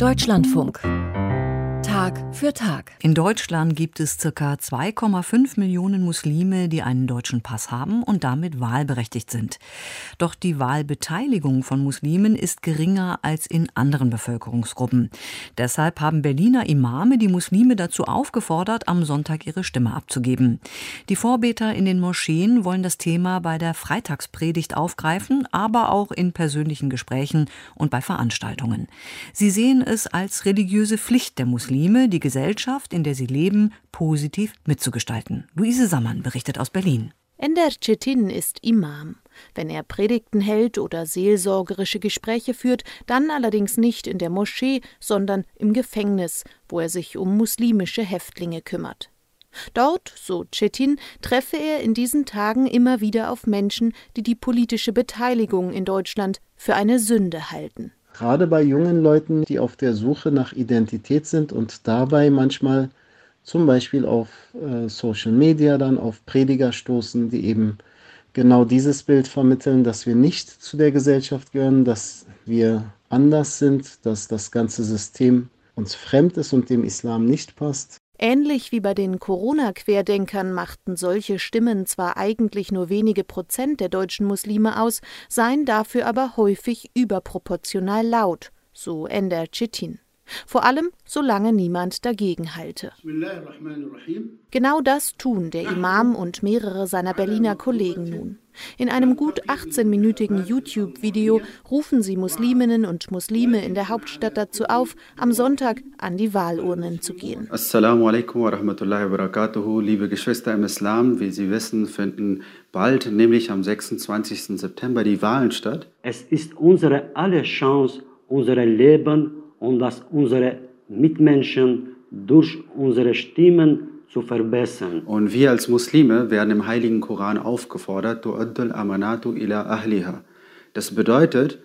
Deutschlandfunk Tag für Tag. In Deutschland gibt es ca. 2,5 Millionen Muslime, die einen deutschen Pass haben und damit wahlberechtigt sind. Doch die Wahlbeteiligung von Muslimen ist geringer als in anderen Bevölkerungsgruppen. Deshalb haben Berliner Imame die Muslime dazu aufgefordert, am Sonntag ihre Stimme abzugeben. Die Vorbeter in den Moscheen wollen das Thema bei der Freitagspredigt aufgreifen, aber auch in persönlichen Gesprächen und bei Veranstaltungen. Sie sehen es als religiöse Pflicht der Muslime, Muslime die Gesellschaft, in der sie leben, positiv mitzugestalten. Luise Sammann berichtet aus Berlin. Ender Cetin ist Imam. Wenn er Predigten hält oder seelsorgerische Gespräche führt, dann allerdings nicht in der Moschee, sondern im Gefängnis, wo er sich um muslimische Häftlinge kümmert. Dort, so Cetin, treffe er in diesen Tagen immer wieder auf Menschen, die die politische Beteiligung in Deutschland für eine Sünde halten gerade bei jungen Leuten, die auf der Suche nach Identität sind und dabei manchmal zum Beispiel auf äh, Social Media dann auf Prediger stoßen, die eben genau dieses Bild vermitteln, dass wir nicht zu der Gesellschaft gehören, dass wir anders sind, dass das ganze System uns fremd ist und dem Islam nicht passt. Ähnlich wie bei den Corona-Querdenkern machten solche Stimmen zwar eigentlich nur wenige Prozent der deutschen Muslime aus, seien dafür aber häufig überproportional laut, so Ender Cetin. Vor allem, solange niemand dagegen halte. Genau das tun der Imam und mehrere seiner Berliner Kollegen nun. In einem gut 18-minütigen YouTube-Video rufen sie Musliminnen und Muslime in der Hauptstadt dazu auf, am Sonntag an die Wahlurnen zu gehen. Assalamu alaikum wa rahmatullahi wa barakatuhu. Liebe Geschwister im Islam, wie Sie wissen, finden bald, nämlich am 26. September, die Wahlen statt. Es ist unsere aller Chance, unser Leben und das unsere Mitmenschen durch unsere Stimmen zu verbessern. Und wir als Muslime werden im Heiligen Koran aufgefordert, amanatu ila ahliha. Das bedeutet,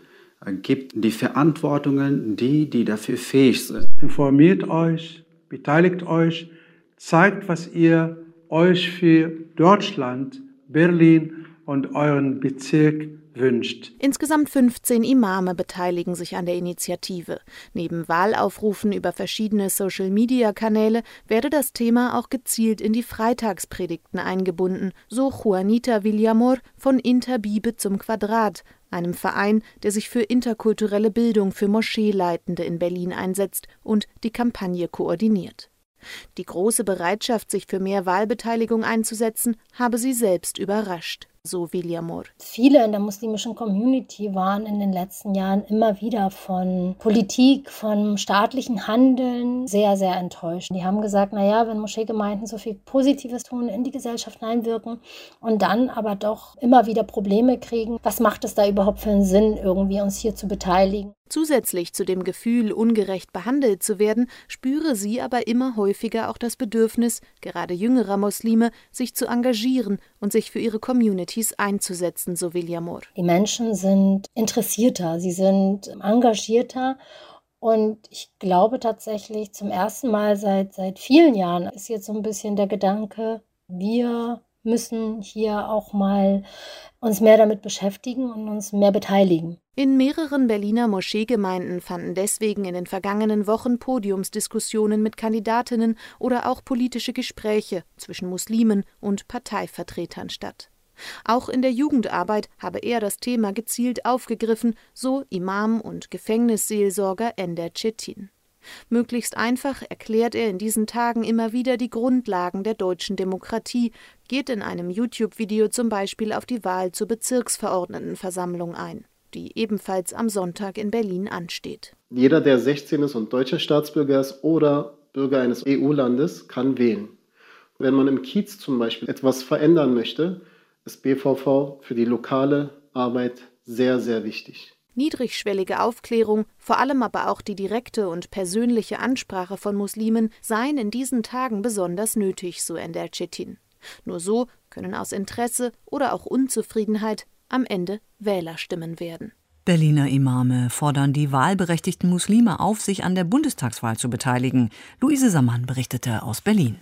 gibt die Verantwortungen die, die dafür fähig sind. Informiert euch, beteiligt euch, zeigt, was ihr euch für Deutschland, Berlin und euren Bezirk wünscht. Insgesamt 15 Imame beteiligen sich an der Initiative. Neben Wahlaufrufen über verschiedene Social-Media-Kanäle werde das Thema auch gezielt in die Freitagspredigten eingebunden, so Juanita Villamor von Interbibe zum Quadrat, einem Verein, der sich für interkulturelle Bildung für Moscheeleitende in Berlin einsetzt und die Kampagne koordiniert. Die große Bereitschaft, sich für mehr Wahlbeteiligung einzusetzen, habe sie selbst überrascht so Villamor. Viele in der muslimischen Community waren in den letzten Jahren immer wieder von Politik, von staatlichen Handeln sehr, sehr enttäuscht. Die haben gesagt, naja, wenn Moscheegemeinden so viel Positives tun, in die Gesellschaft einwirken und dann aber doch immer wieder Probleme kriegen, was macht es da überhaupt für einen Sinn, irgendwie uns hier zu beteiligen? Zusätzlich zu dem Gefühl, ungerecht behandelt zu werden, spüre sie aber immer häufiger auch das Bedürfnis, gerade jüngerer Muslime, sich zu engagieren und sich für ihre Communities einzusetzen, so Villamor. Die Menschen sind interessierter, sie sind engagierter und ich glaube tatsächlich zum ersten Mal seit, seit vielen Jahren ist jetzt so ein bisschen der Gedanke, wir müssen hier auch mal uns mehr damit beschäftigen und uns mehr beteiligen. In mehreren Berliner Moscheegemeinden fanden deswegen in den vergangenen Wochen Podiumsdiskussionen mit Kandidatinnen oder auch politische Gespräche zwischen Muslimen und Parteivertretern statt. Auch in der Jugendarbeit habe er das Thema gezielt aufgegriffen, so Imam und Gefängnisseelsorger Ender Cetin. Möglichst einfach erklärt er in diesen Tagen immer wieder die Grundlagen der deutschen Demokratie, geht in einem YouTube-Video zum Beispiel auf die Wahl zur Bezirksverordnetenversammlung ein, die ebenfalls am Sonntag in Berlin ansteht. Jeder, der 16 ist und deutscher Staatsbürger ist oder Bürger eines EU-Landes, kann wählen. Wenn man im Kiez zum Beispiel etwas verändern möchte, ist BVV für die lokale Arbeit sehr, sehr wichtig. Niedrigschwellige Aufklärung, vor allem aber auch die direkte und persönliche Ansprache von Muslimen seien in diesen Tagen besonders nötig, so Ender Cetin. Nur so können aus Interesse oder auch Unzufriedenheit am Ende Wählerstimmen werden. Berliner Imame fordern die wahlberechtigten Muslime auf, sich an der Bundestagswahl zu beteiligen. Luise Sammann berichtete aus Berlin.